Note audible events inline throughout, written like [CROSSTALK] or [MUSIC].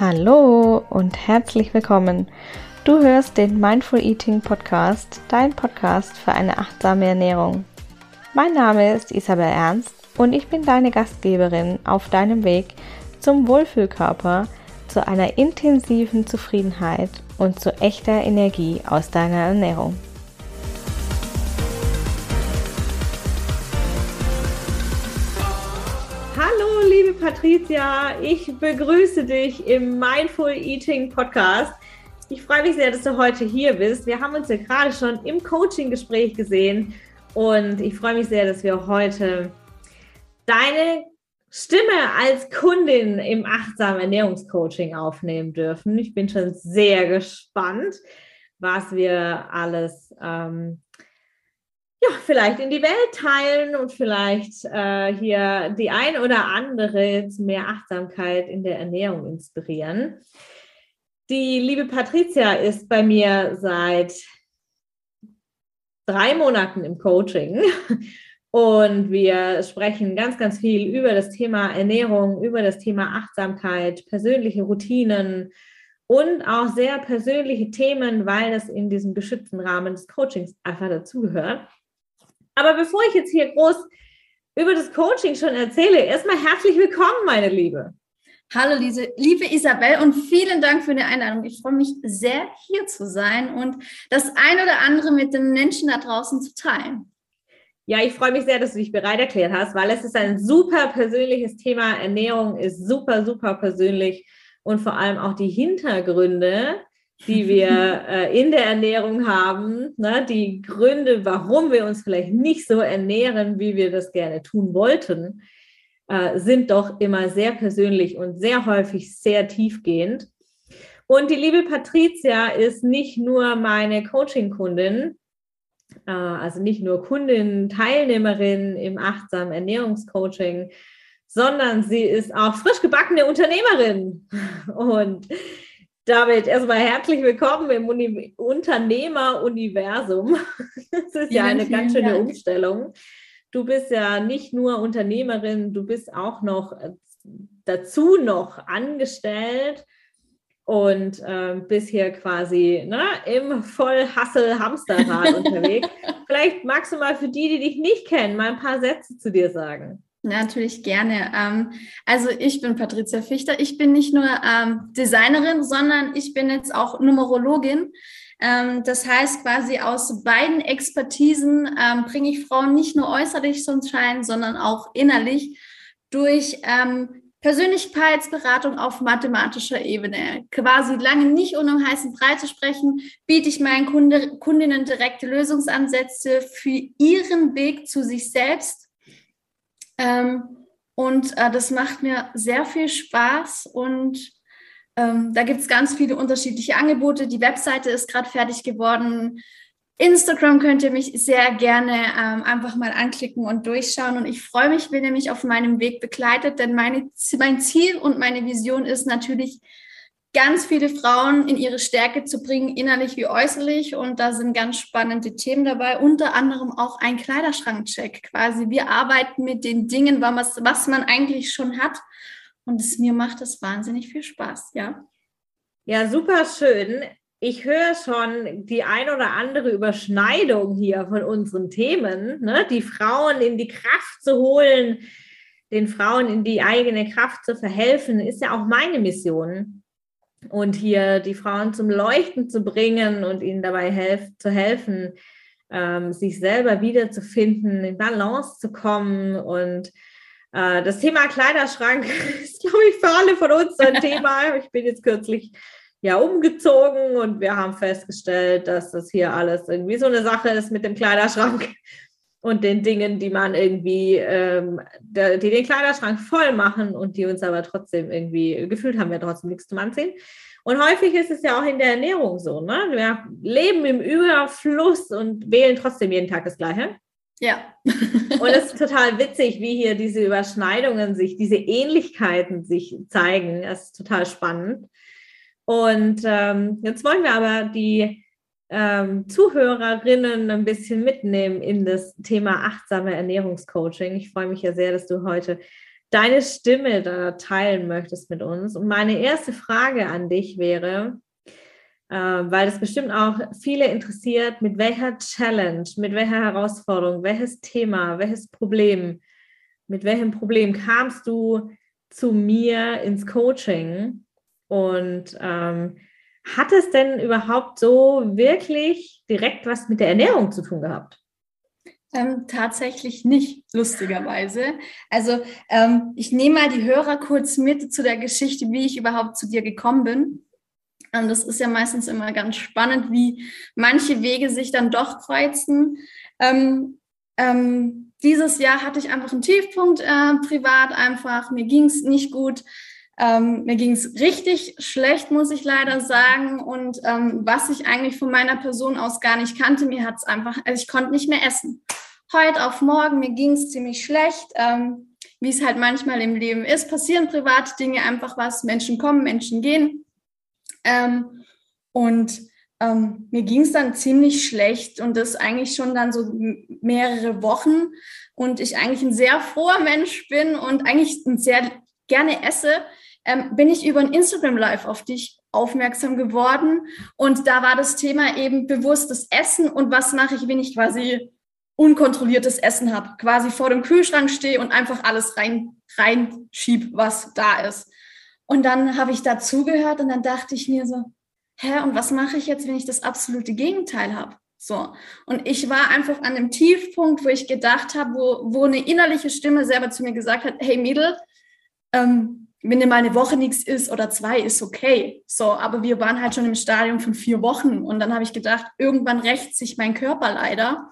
Hallo und herzlich willkommen. Du hörst den Mindful Eating Podcast, dein Podcast für eine achtsame Ernährung. Mein Name ist Isabel Ernst und ich bin deine Gastgeberin auf deinem Weg zum Wohlfühlkörper, zu einer intensiven Zufriedenheit und zu echter Energie aus deiner Ernährung. Patricia, ich begrüße dich im Mindful Eating Podcast. Ich freue mich sehr, dass du heute hier bist. Wir haben uns ja gerade schon im Coaching-Gespräch gesehen und ich freue mich sehr, dass wir heute deine Stimme als Kundin im achtsamen Ernährungscoaching aufnehmen dürfen. Ich bin schon sehr gespannt, was wir alles ähm, ja, vielleicht in die Welt teilen und vielleicht äh, hier die ein oder andere zu mehr Achtsamkeit in der Ernährung inspirieren. Die liebe Patricia ist bei mir seit drei Monaten im Coaching und wir sprechen ganz, ganz viel über das Thema Ernährung, über das Thema Achtsamkeit, persönliche Routinen und auch sehr persönliche Themen, weil das in diesem geschützten Rahmen des Coachings einfach dazugehört. Aber bevor ich jetzt hier groß über das Coaching schon erzähle, erstmal herzlich willkommen, meine Liebe. Hallo, Lise, liebe Isabel, und vielen Dank für die Einladung. Ich freue mich sehr, hier zu sein und das ein oder andere mit den Menschen da draußen zu teilen. Ja, ich freue mich sehr, dass du dich bereit erklärt hast, weil es ist ein super persönliches Thema. Ernährung ist super, super persönlich und vor allem auch die Hintergründe die wir äh, in der Ernährung haben, ne, die Gründe, warum wir uns vielleicht nicht so ernähren, wie wir das gerne tun wollten, äh, sind doch immer sehr persönlich und sehr häufig sehr tiefgehend. Und die liebe Patricia ist nicht nur meine Coaching-Kundin, äh, also nicht nur Kundin, Teilnehmerin im achtsamen Ernährungscoaching, sondern sie ist auch frisch gebackene Unternehmerin. Und damit erstmal herzlich willkommen im Uni Unternehmeruniversum. [LAUGHS] Das ist ja eine ganz schöne Dank. Umstellung. Du bist ja nicht nur Unternehmerin, du bist auch noch äh, dazu noch angestellt und äh, bist hier quasi ne, im Vollhassel-Hamsterrad [LAUGHS] unterwegs. Vielleicht magst du mal für die, die dich nicht kennen, mal ein paar Sätze zu dir sagen. Natürlich gerne. Ähm, also ich bin Patricia Fichter. Ich bin nicht nur ähm, Designerin, sondern ich bin jetzt auch Numerologin. Ähm, das heißt quasi aus beiden Expertisen bringe ich Frauen nicht nur äußerlich zum Schein, sondern auch innerlich durch Persönlichkeitsberatung auf mathematischer Ebene. Quasi lange nicht ohne um heißen Brei zu sprechen, biete ich meinen Kunde, Kundinnen direkte Lösungsansätze für ihren Weg zu sich selbst ähm, und äh, das macht mir sehr viel Spaß und ähm, da gibt es ganz viele unterschiedliche Angebote. Die Webseite ist gerade fertig geworden. Instagram könnt ihr mich sehr gerne ähm, einfach mal anklicken und durchschauen. Und ich freue mich, wenn ihr mich auf meinem Weg begleitet, denn meine, mein Ziel und meine Vision ist natürlich, ganz viele Frauen in ihre Stärke zu bringen, innerlich wie äußerlich. Und da sind ganz spannende Themen dabei, unter anderem auch ein Kleiderschrankcheck quasi. Wir arbeiten mit den Dingen, was, man eigentlich schon hat. Und es, mir macht das wahnsinnig viel Spaß, ja. Ja, super schön. Ich höre schon die ein oder andere Überschneidung hier von unseren Themen, ne? die Frauen in die Kraft zu holen, den Frauen in die eigene Kraft zu verhelfen, ist ja auch meine Mission und hier die Frauen zum Leuchten zu bringen und ihnen dabei helf zu helfen, ähm, sich selber wiederzufinden, in Balance zu kommen. Und äh, das Thema Kleiderschrank [LAUGHS] ist, glaube ich, für alle von uns ein Thema. [LAUGHS] Ich bin jetzt kürzlich ja umgezogen und wir haben festgestellt, dass das hier alles irgendwie so eine Sache ist mit dem Kleiderschrank und den Dingen, die man irgendwie, ähm, die den Kleiderschrank voll machen und die uns aber trotzdem irgendwie, gefühlt haben wir trotzdem nichts zum Anziehen. Und häufig ist es ja auch in der Ernährung so, ne? Wir leben im Überfluss und wählen trotzdem jeden Tag das Gleiche. Ja. [LAUGHS] und es ist total witzig, wie hier diese Überschneidungen sich, diese Ähnlichkeiten sich zeigen. Das ist total spannend. Und ähm, jetzt wollen wir aber die ähm, Zuhörerinnen ein bisschen mitnehmen in das Thema achtsame Ernährungscoaching. Ich freue mich ja sehr, dass du heute deine Stimme da teilen möchtest mit uns. Und meine erste Frage an dich wäre, äh, weil es bestimmt auch viele interessiert, mit welcher Challenge, mit welcher Herausforderung, welches Thema, welches Problem, mit welchem Problem kamst du zu mir ins Coaching? Und ähm, hat es denn überhaupt so wirklich direkt was mit der Ernährung zu tun gehabt? Ähm, tatsächlich nicht, lustigerweise. Also ähm, ich nehme mal die Hörer kurz mit zu der Geschichte, wie ich überhaupt zu dir gekommen bin. Ähm, das ist ja meistens immer ganz spannend, wie manche Wege sich dann doch kreuzen. Ähm, ähm, dieses Jahr hatte ich einfach einen Tiefpunkt äh, privat einfach. Mir ging es nicht gut. Ähm, mir ging es richtig schlecht, muss ich leider sagen. Und ähm, was ich eigentlich von meiner Person aus gar nicht kannte, mir hat es einfach, also ich konnte nicht mehr essen. Heute auf morgen, mir ging es ziemlich schlecht. Ähm, wie es halt manchmal im Leben ist, passieren private Dinge einfach was. Menschen kommen, Menschen gehen. Ähm, und ähm, mir ging es dann ziemlich schlecht und das eigentlich schon dann so mehrere Wochen und ich eigentlich ein sehr froher Mensch bin und eigentlich sehr gerne esse, ähm, bin ich über ein Instagram Live auf dich aufmerksam geworden. Und da war das Thema eben bewusstes Essen und was mache ich, wenn ich quasi unkontrolliertes Essen habe, quasi vor dem Kühlschrank stehe und einfach alles rein reinschieb, was da ist. Und dann habe ich dazugehört und dann dachte ich mir so, hä, und was mache ich jetzt, wenn ich das absolute Gegenteil habe? So. Und ich war einfach an dem Tiefpunkt, wo ich gedacht habe, wo, wo eine innerliche Stimme selber zu mir gesagt hat, hey Mädel, ähm, wenn mal eine Woche nichts ist oder zwei, ist okay. So, aber wir waren halt schon im Stadium von vier Wochen und dann habe ich gedacht, irgendwann rächt sich mein Körper leider,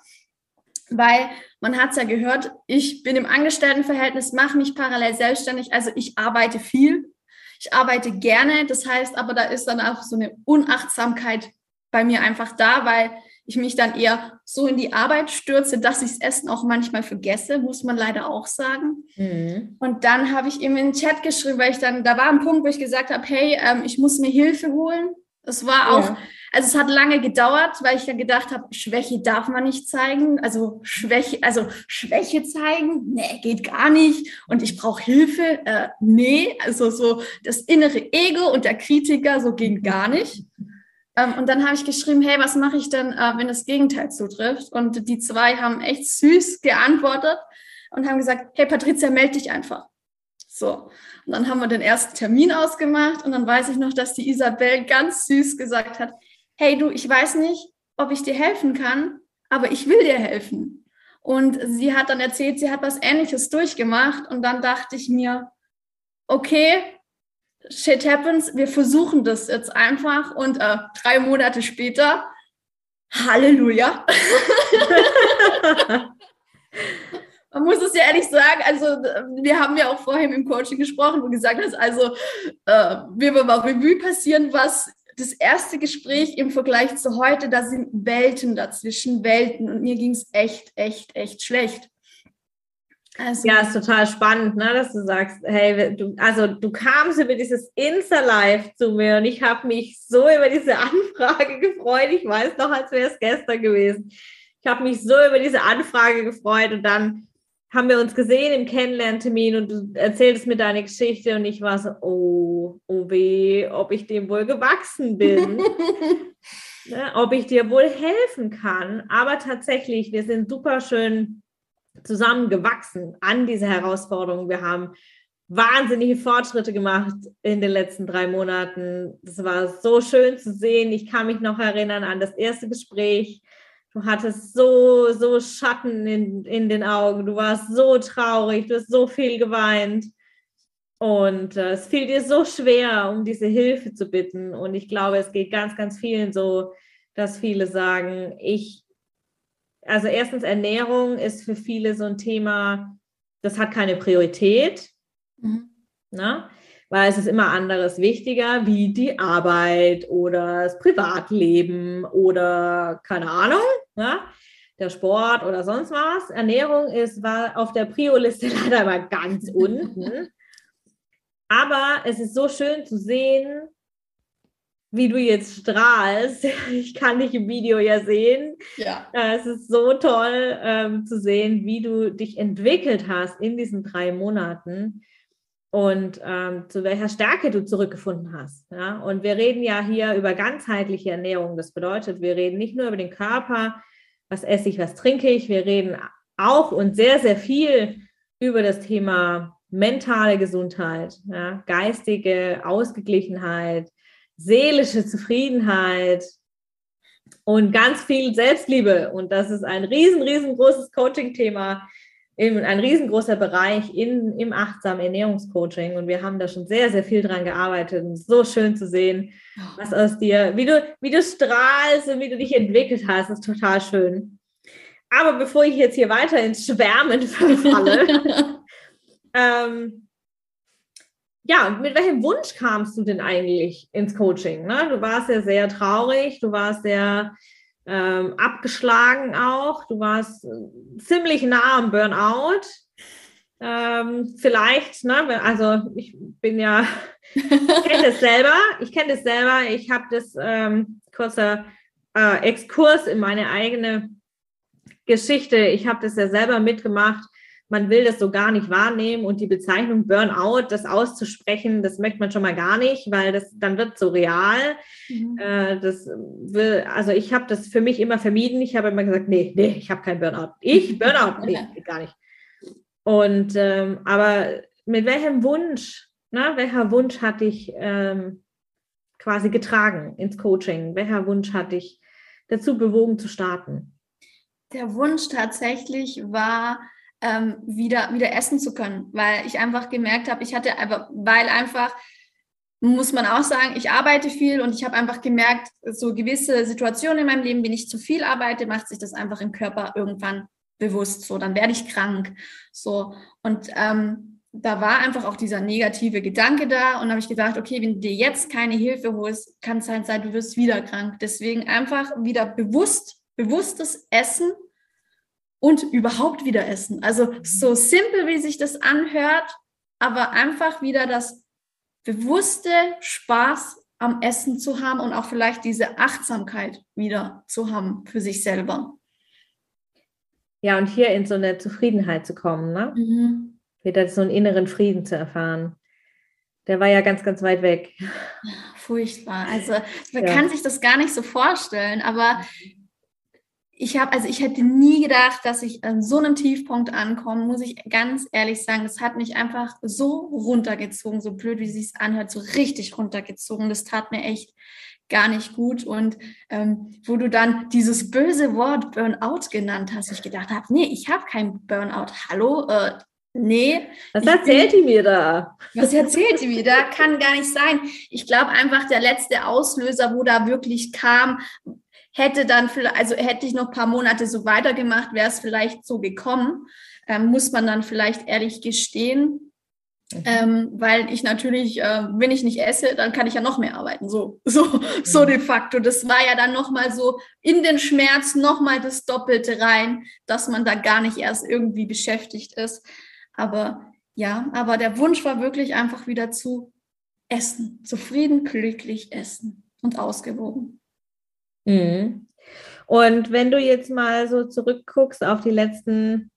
weil man hat es ja gehört, ich bin im Angestelltenverhältnis, mache mich parallel selbstständig, also ich arbeite viel, ich arbeite gerne, das heißt aber, da ist dann auch so eine Unachtsamkeit bei mir einfach da, weil ich mich dann eher so in die Arbeit stürze, dass ich das Essen auch manchmal vergesse, muss man leider auch sagen. Mhm. Und dann habe ich ihm in den Chat geschrieben, weil ich dann, da war ein Punkt, wo ich gesagt habe, hey, ähm, ich muss mir Hilfe holen. Es war auch, ja. also es hat lange gedauert, weil ich dann gedacht habe, Schwäche darf man nicht zeigen. Also Schwäche, also Schwäche zeigen, nee, geht gar nicht. Und ich brauche Hilfe, äh, nee. Also so das innere Ego und der Kritiker, so ging gar nicht. Ähm, und dann habe ich geschrieben, hey, was mache ich denn, äh, wenn das Gegenteil zutrifft? Und die zwei haben echt süß geantwortet und haben gesagt, hey Patricia, melde dich einfach. So. Und dann haben wir den ersten Termin ausgemacht und dann weiß ich noch, dass die Isabel ganz süß gesagt hat, hey du, ich weiß nicht, ob ich dir helfen kann, aber ich will dir helfen. Und sie hat dann erzählt, sie hat was Ähnliches durchgemacht und dann dachte ich mir, okay, shit happens, wir versuchen das jetzt einfach und äh, drei Monate später, Halleluja. [LAUGHS] Man muss es ja ehrlich sagen, also wir haben ja auch vorhin im Coaching gesprochen und gesagt hast, also äh, wir wollen mal Revue passieren, was das erste Gespräch im Vergleich zu heute, da sind Welten dazwischen, Welten und mir ging es echt, echt, echt schlecht. Also, ja, ist total spannend, ne, dass du sagst, hey, du, also du kamst über dieses Insta-Live zu mir und ich habe mich so über diese [LAUGHS] Anfrage gefreut. Ich weiß noch, als wäre es gestern gewesen. Ich habe mich so über diese Anfrage gefreut und dann haben wir uns gesehen im Kennenlerntermin und du erzähltest mir deine Geschichte und ich war so, oh, oh weh, ob ich dem wohl gewachsen bin, [LAUGHS] ne, ob ich dir wohl helfen kann. Aber tatsächlich, wir sind super schön zusammengewachsen an diese Herausforderung. Wir haben wahnsinnige Fortschritte gemacht in den letzten drei Monaten. Das war so schön zu sehen. Ich kann mich noch erinnern an das erste Gespräch. Du hattest so, so Schatten in, in den Augen. Du warst so traurig. Du hast so viel geweint. Und äh, es fiel dir so schwer, um diese Hilfe zu bitten. Und ich glaube, es geht ganz, ganz vielen so, dass viele sagen, ich also erstens Ernährung ist für viele so ein Thema, das hat keine Priorität, mhm. ne? weil es ist immer anderes wichtiger, wie die Arbeit oder das Privatleben oder keine Ahnung, ne? der Sport oder sonst was. Ernährung ist war auf der Prio-Liste [LAUGHS] leider mal ganz unten. [LAUGHS] Aber es ist so schön zu sehen, wie du jetzt strahlst. [LAUGHS] Ich kann dich im Video ja sehen. Ja. Äh, es ist so toll ähm, zu sehen, wie du dich entwickelt hast in diesen drei Monaten und ähm, zu welcher Stärke du zurückgefunden hast. Ja? Und wir reden ja hier über ganzheitliche Ernährung. Das bedeutet, wir reden nicht nur über den Körper, was esse ich, was trinke ich. Wir reden auch und sehr, sehr viel über das Thema mentale Gesundheit, ja? geistige Ausgeglichenheit, seelische Zufriedenheit und ganz viel Selbstliebe. Und das ist ein riesen, riesengroßes Coaching-Thema, ein riesengroßer Bereich in, im achtsamen Ernährungscoaching. Und wir haben da schon sehr, sehr viel dran gearbeitet. Und so schön zu sehen, was aus dir, wie du, wie du strahlst und wie du dich entwickelt hast, ist total schön. Aber bevor ich jetzt hier weiter ins Schwärmen verfalle, [LAUGHS] ähm, ja, mit welchem Wunsch kamst du denn eigentlich ins Coaching? Ne? Du warst ja sehr traurig, du warst sehr ähm, abgeschlagen auch, du warst äh, ziemlich nah am Burnout. Ähm, vielleicht, ne, also ich bin ja, ich kenne das selber, ich kenne das selber, ich habe das ähm, kurzer äh, Exkurs in meine eigene Geschichte, ich habe das ja selber mitgemacht man will das so gar nicht wahrnehmen und die Bezeichnung Burnout, das auszusprechen, das möchte man schon mal gar nicht, weil das dann wird so real. Mhm. Äh, das will, also ich habe das für mich immer vermieden. Ich habe immer gesagt, nee, nee, ich habe keinen Burnout. Ich [LAUGHS] Burnout, nee, gar nicht. Und ähm, aber mit welchem Wunsch, ne, welcher Wunsch hat dich ähm, quasi getragen ins Coaching? Welcher Wunsch hat dich dazu bewogen zu starten? Der Wunsch tatsächlich war, ähm, wieder, wieder essen zu können, weil ich einfach gemerkt habe, ich hatte einfach, weil einfach, muss man auch sagen, ich arbeite viel und ich habe einfach gemerkt, so gewisse Situationen in meinem Leben, wenn ich zu viel arbeite, macht sich das einfach im Körper irgendwann bewusst. So, dann werde ich krank. So, und ähm, da war einfach auch dieser negative Gedanke da und habe ich gedacht, okay, wenn du dir jetzt keine Hilfe holst, kann es halt sein, du wirst wieder krank. Deswegen einfach wieder bewusst, bewusstes Essen und überhaupt wieder essen. Also so simpel, wie sich das anhört, aber einfach wieder das bewusste Spaß am Essen zu haben und auch vielleicht diese Achtsamkeit wieder zu haben für sich selber. Ja, und hier in so eine Zufriedenheit zu kommen, ne? Mhm. Wieder so einen inneren Frieden zu erfahren. Der war ja ganz, ganz weit weg. Furchtbar. Also man ja. kann sich das gar nicht so vorstellen, aber ich habe, also ich hätte nie gedacht, dass ich an so einem Tiefpunkt ankomme, muss ich ganz ehrlich sagen. Das hat mich einfach so runtergezogen, so blöd, wie es anhört, so richtig runtergezogen. Das tat mir echt gar nicht gut. Und ähm, wo du dann dieses böse Wort Burnout genannt hast, ich gedacht habe, nee, ich habe kein Burnout. Hallo, äh, nee. Was erzählt die mir da? Was erzählt die mir da? Kann gar nicht sein. Ich glaube einfach, der letzte Auslöser, wo da wirklich kam, hätte dann vielleicht, also hätte ich noch ein paar Monate so weitergemacht, wäre es vielleicht so gekommen, ähm, muss man dann vielleicht ehrlich gestehen. Mhm. Ähm, weil ich natürlich, äh, wenn ich nicht esse, dann kann ich ja noch mehr arbeiten. So, so, mhm. so de facto. Das war ja dann nochmal so in den Schmerz nochmal das Doppelte rein, dass man da gar nicht erst irgendwie beschäftigt ist. Aber ja, aber der Wunsch war wirklich einfach wieder zu essen. Zufrieden, glücklich essen und ausgewogen. Mhm. Und wenn du jetzt mal so zurückguckst auf die letzten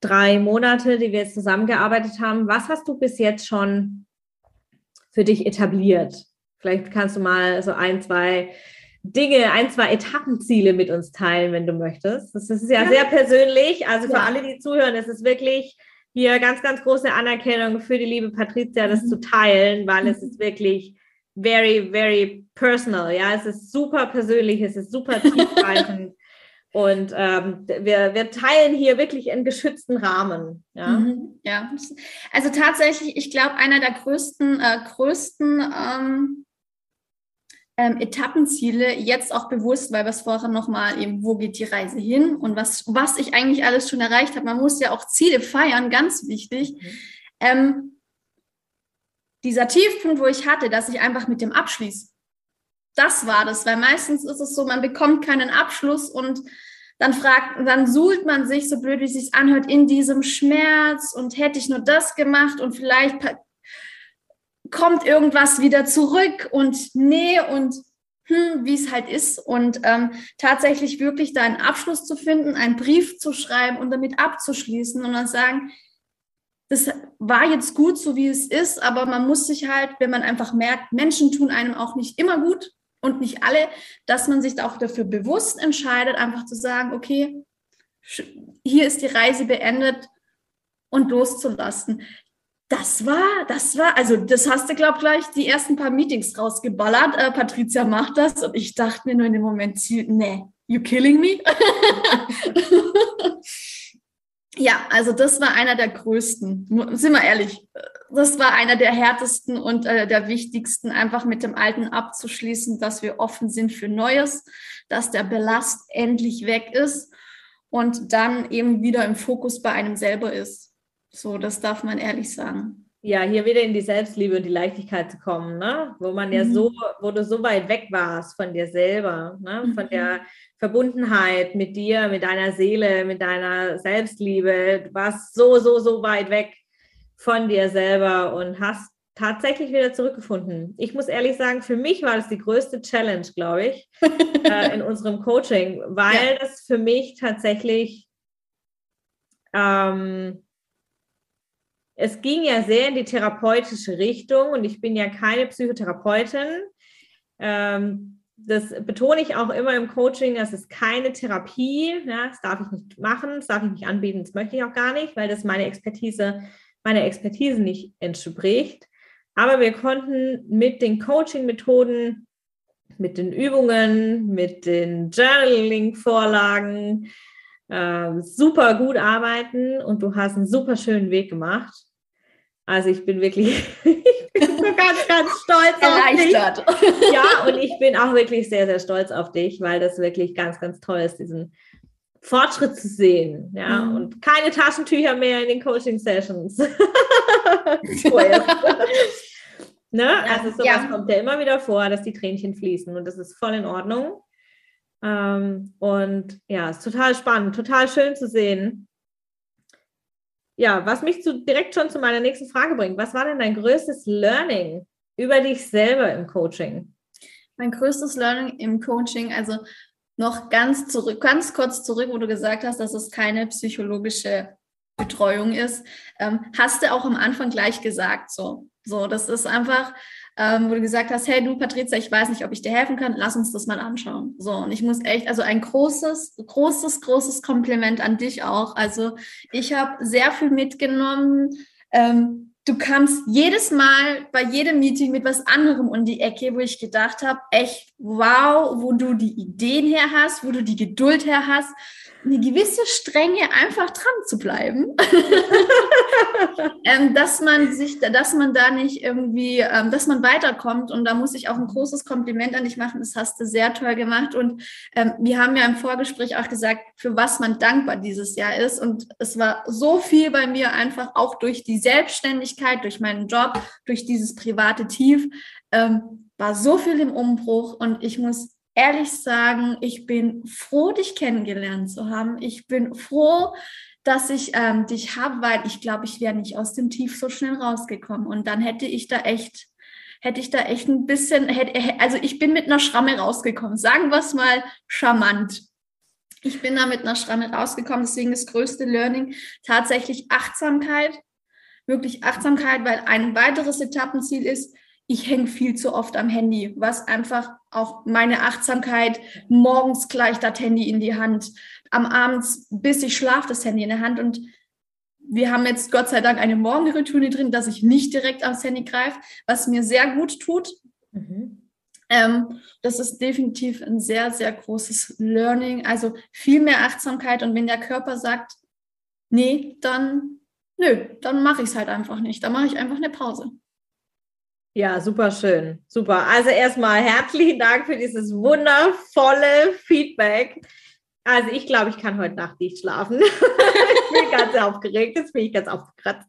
drei Monate, die wir jetzt zusammengearbeitet haben, was hast du bis jetzt schon für dich etabliert? Vielleicht kannst du mal so ein, zwei Dinge, ein, zwei Etappenziele mit uns teilen, wenn du möchtest. Das ist ja, ja. sehr persönlich. Also für ja. alle, die zuhören, es ist wirklich hier ganz, ganz große Anerkennung für die liebe Patricia, das mhm. zu teilen, weil mhm. es ist wirklich very, very personal. Ja, es ist super persönlich, es ist super tiefgreifend. [LAUGHS] Und ähm, wir, wir teilen hier wirklich einen geschützten Rahmen. Ja, mhm, ja. also tatsächlich, ich glaube, einer der größten, äh, größten ähm, ähm, Etappenziele, jetzt auch bewusst, weil wir es vorher nochmal eben, wo geht die Reise hin und was, was ich eigentlich alles schon erreicht habe. Man muss ja auch Ziele feiern, ganz wichtig. Mhm. Dieser Tiefpunkt, wo ich hatte, dass ich einfach mit dem abschließe. Das war das, weil meistens ist es so, man bekommt keinen Abschluss und dann fragt, dann suhlt man sich, so blöd wie es sich anhört, in diesem Schmerz und hätte ich nur das gemacht und vielleicht kommt irgendwas wieder zurück und nee und hm, wie es halt ist. Und ähm, tatsächlich wirklich da einen Abschluss zu finden, einen Brief zu schreiben und damit abzuschließen und dann sagen, das war jetzt gut, so wie es ist, aber man muss sich halt, wenn man einfach merkt, Menschen tun einem auch nicht immer gut und nicht alle, dass man sich auch dafür bewusst entscheidet, einfach zu sagen, okay, hier ist die Reise beendet und loszulassen. Das war, das war, also das hast du, glaub ich, gleich die ersten paar Meetings rausgeballert. Äh, Patricia macht das und ich dachte mir nur in dem Moment, nee, you killing me? [LAUGHS] [LAUGHS] ja, also das war einer der größten, sind wir ehrlich, das war einer der härtesten und äh, der wichtigsten, einfach mit dem Alten abzuschließen, dass wir offen sind für Neues, dass der Belast endlich weg ist und dann eben wieder im Fokus bei einem selber ist. So, das darf man ehrlich sagen. Ja, hier wieder in die Selbstliebe und die Leichtigkeit zu kommen, ne? wo man ja mhm. so, wo du so weit weg warst von dir selber, ne? Mhm. von der Verbundenheit mit dir, mit deiner Seele, mit deiner Selbstliebe. Du warst so, so, so weit weg von dir selber und hast tatsächlich wieder zurückgefunden. Ich muss ehrlich sagen, für mich war das die größte Challenge, glaube ich, [LAUGHS] äh, in unserem Coaching, weil ja. das für mich tatsächlich ähm, es ging ja sehr in die therapeutische Richtung und ich bin ja keine Psychotherapeutin. Ähm, das betone ich auch immer im Coaching, das ist keine Therapie. Das darf ich nicht machen, das darf ich nicht anbieten, das möchte ich auch gar nicht, weil das meine Expertise, meiner Expertise nicht entspricht. Aber wir konnten mit den Coaching-Methoden, mit den Übungen, mit den Journaling-Vorlagen äh, super gut arbeiten und du hast einen super schönen Weg gemacht. Also ich bin wirklich, [LAUGHS] ich bin so ganz, ganz stolz Erleichtert. auf dich. Ja, und ich bin auch wirklich sehr, sehr stolz auf dich, weil das wirklich ganz, ganz toll ist, diesen Fortschritt zu sehen. Ja, mhm. und keine Taschentücher mehr in den Coaching-Sessions. [LAUGHS] [LAUGHS] ne? Also sowas ja. kommt ja immer wieder vor, dass die Tränchen fließen und das ist voll in Ordnung. Ähm, und ja, ist total spannend, total schön zu sehen, ja, was mich zu, direkt schon zu meiner nächsten Frage bringt. Was war denn dein größtes Learning über dich selber im Coaching? Mein größtes Learning im Coaching, also noch ganz zurück, ganz kurz zurück, wo du gesagt hast, dass es keine psychologische Betreuung ist, ähm, hast du auch am Anfang gleich gesagt. So, so, das ist einfach ähm, wo du gesagt hast, hey du Patrizia, ich weiß nicht, ob ich dir helfen kann, lass uns das mal anschauen. So, und ich muss echt, also ein großes, großes, großes Kompliment an dich auch. Also ich habe sehr viel mitgenommen. Ähm, du kamst jedes Mal bei jedem Meeting mit was anderem um die Ecke, wo ich gedacht habe, echt wow, wo du die Ideen her hast, wo du die Geduld her hast eine gewisse Strenge einfach dran zu bleiben, [LAUGHS] ähm, dass man sich, dass man da nicht irgendwie, ähm, dass man weiterkommt. Und da muss ich auch ein großes Kompliment an dich machen. Das hast du sehr toll gemacht. Und ähm, wir haben ja im Vorgespräch auch gesagt, für was man dankbar dieses Jahr ist. Und es war so viel bei mir einfach auch durch die Selbstständigkeit, durch meinen Job, durch dieses private Tief, ähm, war so viel im Umbruch. Und ich muss ehrlich sagen, ich bin froh, dich kennengelernt zu haben. Ich bin froh, dass ich ähm, dich habe, weil ich glaube, ich wäre nicht aus dem Tief so schnell rausgekommen. Und dann hätte ich da echt, hätte ich da echt ein bisschen, hätte, also ich bin mit einer Schramme rausgekommen. Sagen wir es mal charmant. Ich bin da mit einer Schramme rausgekommen, deswegen das größte Learning tatsächlich Achtsamkeit. Wirklich Achtsamkeit, weil ein weiteres Etappenziel ist, ich hänge viel zu oft am Handy, was einfach auch meine Achtsamkeit, morgens gleich das Handy in die Hand, am Abend, bis ich schlafe, das Handy in der Hand und wir haben jetzt Gott sei Dank eine Morgenroutine drin, dass ich nicht direkt aufs Handy greife, was mir sehr gut tut. Mhm. Ähm, das ist definitiv ein sehr, sehr großes Learning. Also viel mehr Achtsamkeit. Und wenn der Körper sagt, nee, dann, nö, dann mache ich es halt einfach nicht. Dann mache ich einfach eine Pause. Ja, super schön. Super. Also erstmal herzlichen Dank für dieses wundervolle Feedback. Also ich glaube, ich kann heute Nacht nicht schlafen. [LAUGHS] ich bin ganz aufgeregt, jetzt bin ich ganz aufgekratzt.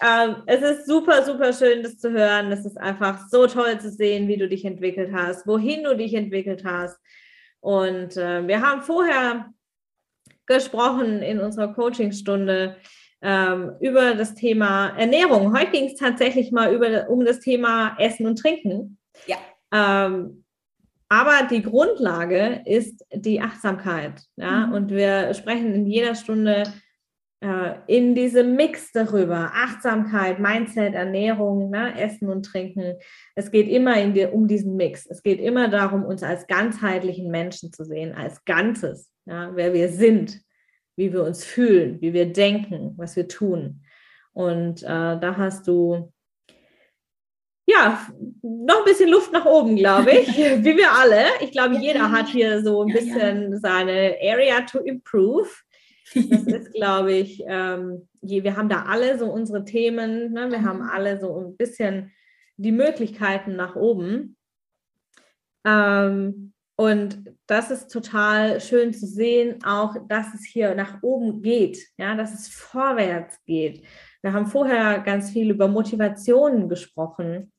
Ähm, es ist super, super schön, das zu hören. Es ist einfach so toll zu sehen, wie du dich entwickelt hast, wohin du dich entwickelt hast. Und äh, wir haben vorher gesprochen in unserer Coachingstunde, ähm, über das Thema Ernährung. Heute ging es tatsächlich mal über, um das Thema Essen und Trinken. Ja. Ähm, aber die Grundlage ist die Achtsamkeit. Ja? Mhm. Und wir sprechen in jeder Stunde äh, in diesem Mix darüber. Achtsamkeit, Mindset, Ernährung, ne? Essen und Trinken. Es geht immer die, um diesen Mix. Es geht immer darum, uns als ganzheitlichen Menschen zu sehen, als Ganzes, ja? wer wir sind, wie wir uns fühlen, wie wir denken, was wir tun. Und äh, da hast du ja, noch ein bisschen Luft nach oben, glaube ich, [LAUGHS] wie wir alle. Ich glaube, jeder hat hier so ein bisschen ja. seine Area to improve. Das [LAUGHS] ist, glaube ich, ähm, wir haben da alle so unsere Themen, ne? wir haben mhm. alle so ein bisschen die Möglichkeiten nach oben. Ähm, und das ist total schön zu sehen, auch dass es hier nach oben geht, ja, dass es vorwärts geht. Wir haben vorher ganz viel über Motivationen gesprochen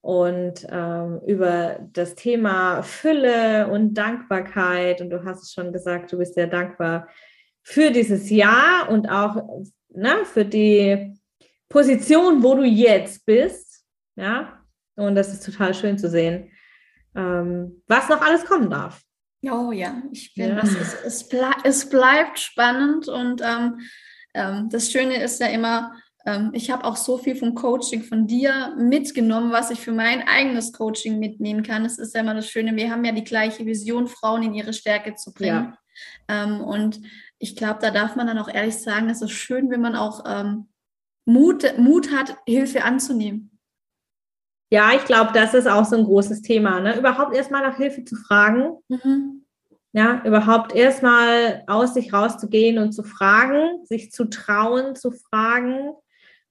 und ähm, über das Thema Fülle und Dankbarkeit. Und du hast es schon gesagt, du bist sehr dankbar für dieses Jahr und auch ne, für die Position, wo du jetzt bist. Ja, und das ist total schön zu sehen, ähm, was noch alles kommen darf. Oh ja, ich finde, ja. es, es, ble es, bleibt spannend und ähm, ähm, das Schöne ist ja immer, ähm, ich habe auch so viel vom Coaching von dir mitgenommen, was ich für mein eigenes Coaching mitnehmen kann. Es ist ja immer das Schöne, wir haben ja die gleiche Vision, Frauen in ihre Stärke zu bringen. Ja. Ähm, und ich glaube, da darf man dann auch ehrlich sagen, es ist schön, wenn man auch ähm, Mut, Mut hat, Hilfe anzunehmen. Ja, ich glaube, das ist auch so ein großes Thema. Ne? Überhaupt erstmal nach Hilfe zu fragen. Mhm. Ja, überhaupt erstmal aus sich rauszugehen und zu fragen, sich zu trauen, zu fragen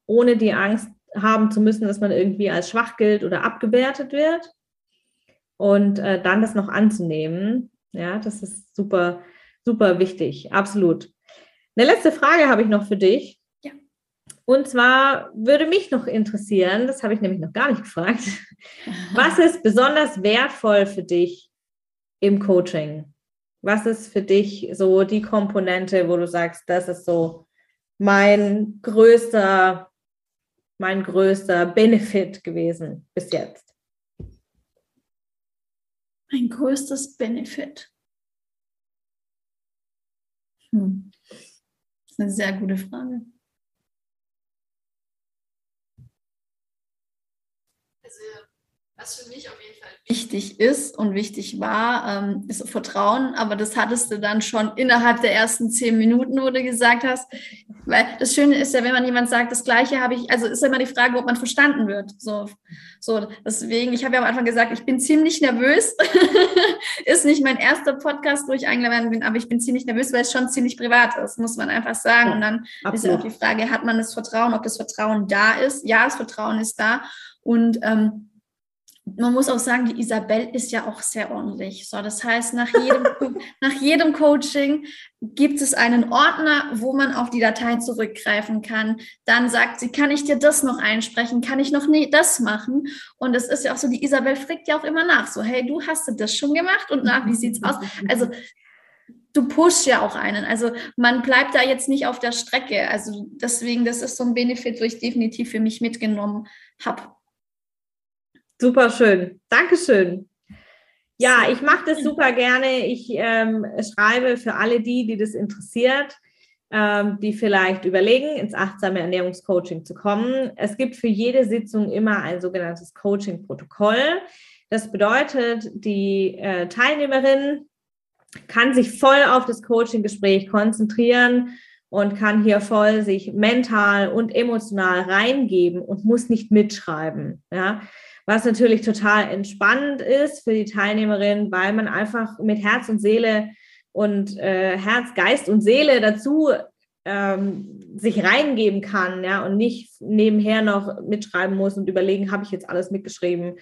ohne die Angst haben zu müssen, dass man irgendwie als schwach gilt oder abgewertet wird. Und äh, dann das noch anzunehmen. Ja, das ist super, super wichtig. Absolut. Eine letzte Frage habe ich noch für dich. Und zwar würde mich noch interessieren, das habe ich nämlich noch gar nicht gefragt, [LAUGHS] was ist besonders wertvoll für dich im Coaching? Was ist für dich so die Komponente, wo du sagst, das ist so mein größter mein größter Benefit gewesen bis jetzt? Mein größtes Benefit. Hm. Das ist eine sehr gute Frage. Also, was für mich auf jeden Fall wichtig ist und wichtig war, ähm, ist Vertrauen. Aber das hattest du dann schon innerhalb der ersten zehn Minuten, wo du gesagt hast. Weil das Schöne ist ja, wenn man jemand sagt, das Gleiche habe ich, also ist immer die Frage, ob man verstanden wird. So, so deswegen, ich habe ja am Anfang gesagt, ich bin ziemlich nervös. [LAUGHS] ist nicht mein erster Podcast, wo ich eingeladen bin, aber ich bin ziemlich nervös, weil es schon ziemlich privat ist, muss man einfach sagen. Ja, und dann absolut. ist ja auch die Frage, hat man das Vertrauen, ob das Vertrauen da ist? Ja, das Vertrauen ist da. Und ähm, man muss auch sagen, die Isabel ist ja auch sehr ordentlich. So, das heißt, nach jedem, [LAUGHS] nach jedem Coaching gibt es einen Ordner, wo man auf die Datei zurückgreifen kann. Dann sagt sie, kann ich dir das noch einsprechen? Kann ich noch nie das machen? Und es ist ja auch so, die Isabel fragt ja auch immer nach. So, hey, du hast das schon gemacht und nach, wie sieht's aus? Also, du pushst ja auch einen. Also man bleibt da jetzt nicht auf der Strecke. Also deswegen, das ist so ein Benefit, wo ich definitiv für mich mitgenommen habe. Super schön. Dankeschön. Ja, ich mache das super gerne. Ich ähm, schreibe für alle die, die das interessiert, ähm, die vielleicht überlegen, ins achtsame Ernährungscoaching zu kommen. Es gibt für jede Sitzung immer ein sogenanntes Coaching-Protokoll. Das bedeutet, die äh, Teilnehmerin kann sich voll auf das Coaching-Gespräch konzentrieren und kann hier voll sich mental und emotional reingeben und muss nicht mitschreiben. Ja, was natürlich total entspannend ist für die Teilnehmerin, weil man einfach mit Herz und Seele und äh, Herz, Geist und Seele dazu ähm, sich reingeben kann, ja, und nicht nebenher noch mitschreiben muss und überlegen, habe ich jetzt alles mitgeschrieben.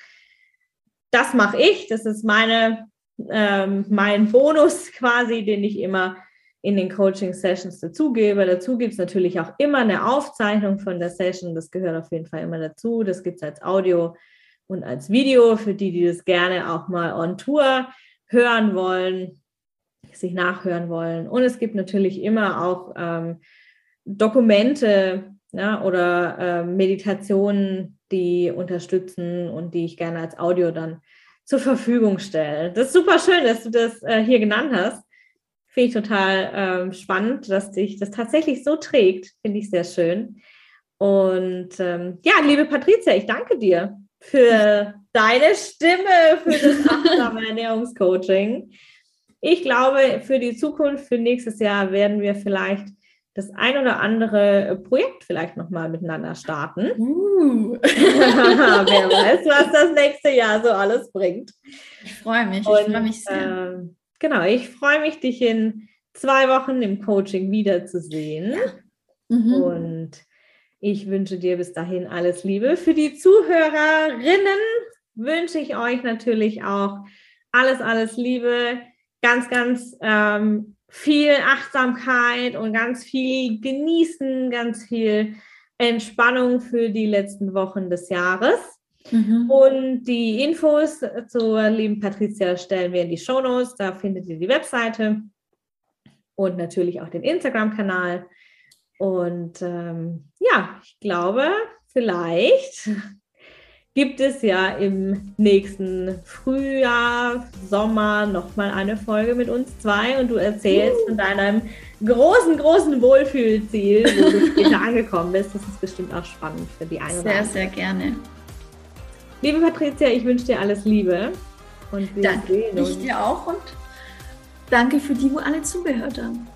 Das mache ich, das ist meine, ähm, mein Bonus [LAUGHS] quasi, den ich immer in den Coaching-Sessions dazugebe. Dazu gibt es natürlich auch immer eine Aufzeichnung von der Session, das gehört auf jeden Fall immer dazu. Das gibt es als Audio und als Video für die, die das gerne auch mal on Tour hören wollen, sich nachhören wollen. Und es gibt natürlich immer auch ähm, Dokumente ja, oder äh, Meditationen, die unterstützen und die ich gerne als Audio dann zur Verfügung stelle. Das ist super schön, dass du das äh, hier genannt hast. Finde ich total ähm, spannend, dass dich das tatsächlich so trägt. Finde ich sehr schön. Und ähm, ja, liebe Patricia, ich danke dir für deine Stimme, für das achtsame [LAUGHS] Ernährungscoaching. Ich glaube, für die Zukunft, für nächstes Jahr werden wir vielleicht das ein oder andere Projekt vielleicht nochmal miteinander starten. Uh. [LAUGHS] Wer [LAUGHS] weiß, was das nächste Jahr so alles bringt. Ich freue mich, ich freue mich sehr. Äh, genau, ich freue mich, dich in zwei Wochen im Coaching wiederzusehen. Ja. Mhm. Und ich wünsche dir bis dahin alles Liebe. Für die Zuhörerinnen wünsche ich euch natürlich auch alles, alles Liebe. Ganz, ganz ähm, viel Achtsamkeit und ganz viel Genießen, ganz viel Entspannung für die letzten Wochen des Jahres. Mhm. Und die Infos zur lieben Patricia stellen wir in die Shownotes. Da findet ihr die Webseite und natürlich auch den Instagram-Kanal. Und ähm, ja, ich glaube, vielleicht gibt es ja im nächsten Frühjahr, Sommer nochmal eine Folge mit uns zwei und du erzählst uh. von deinem großen, großen Wohlfühlziel, wo du später [LAUGHS] angekommen bist. Das ist bestimmt auch spannend für die eine Sehr, sehr gerne. Liebe Patricia, ich wünsche dir alles Liebe. Und wir danke, sehen uns. Ich dir auch und danke für die, wo alle zugehört haben.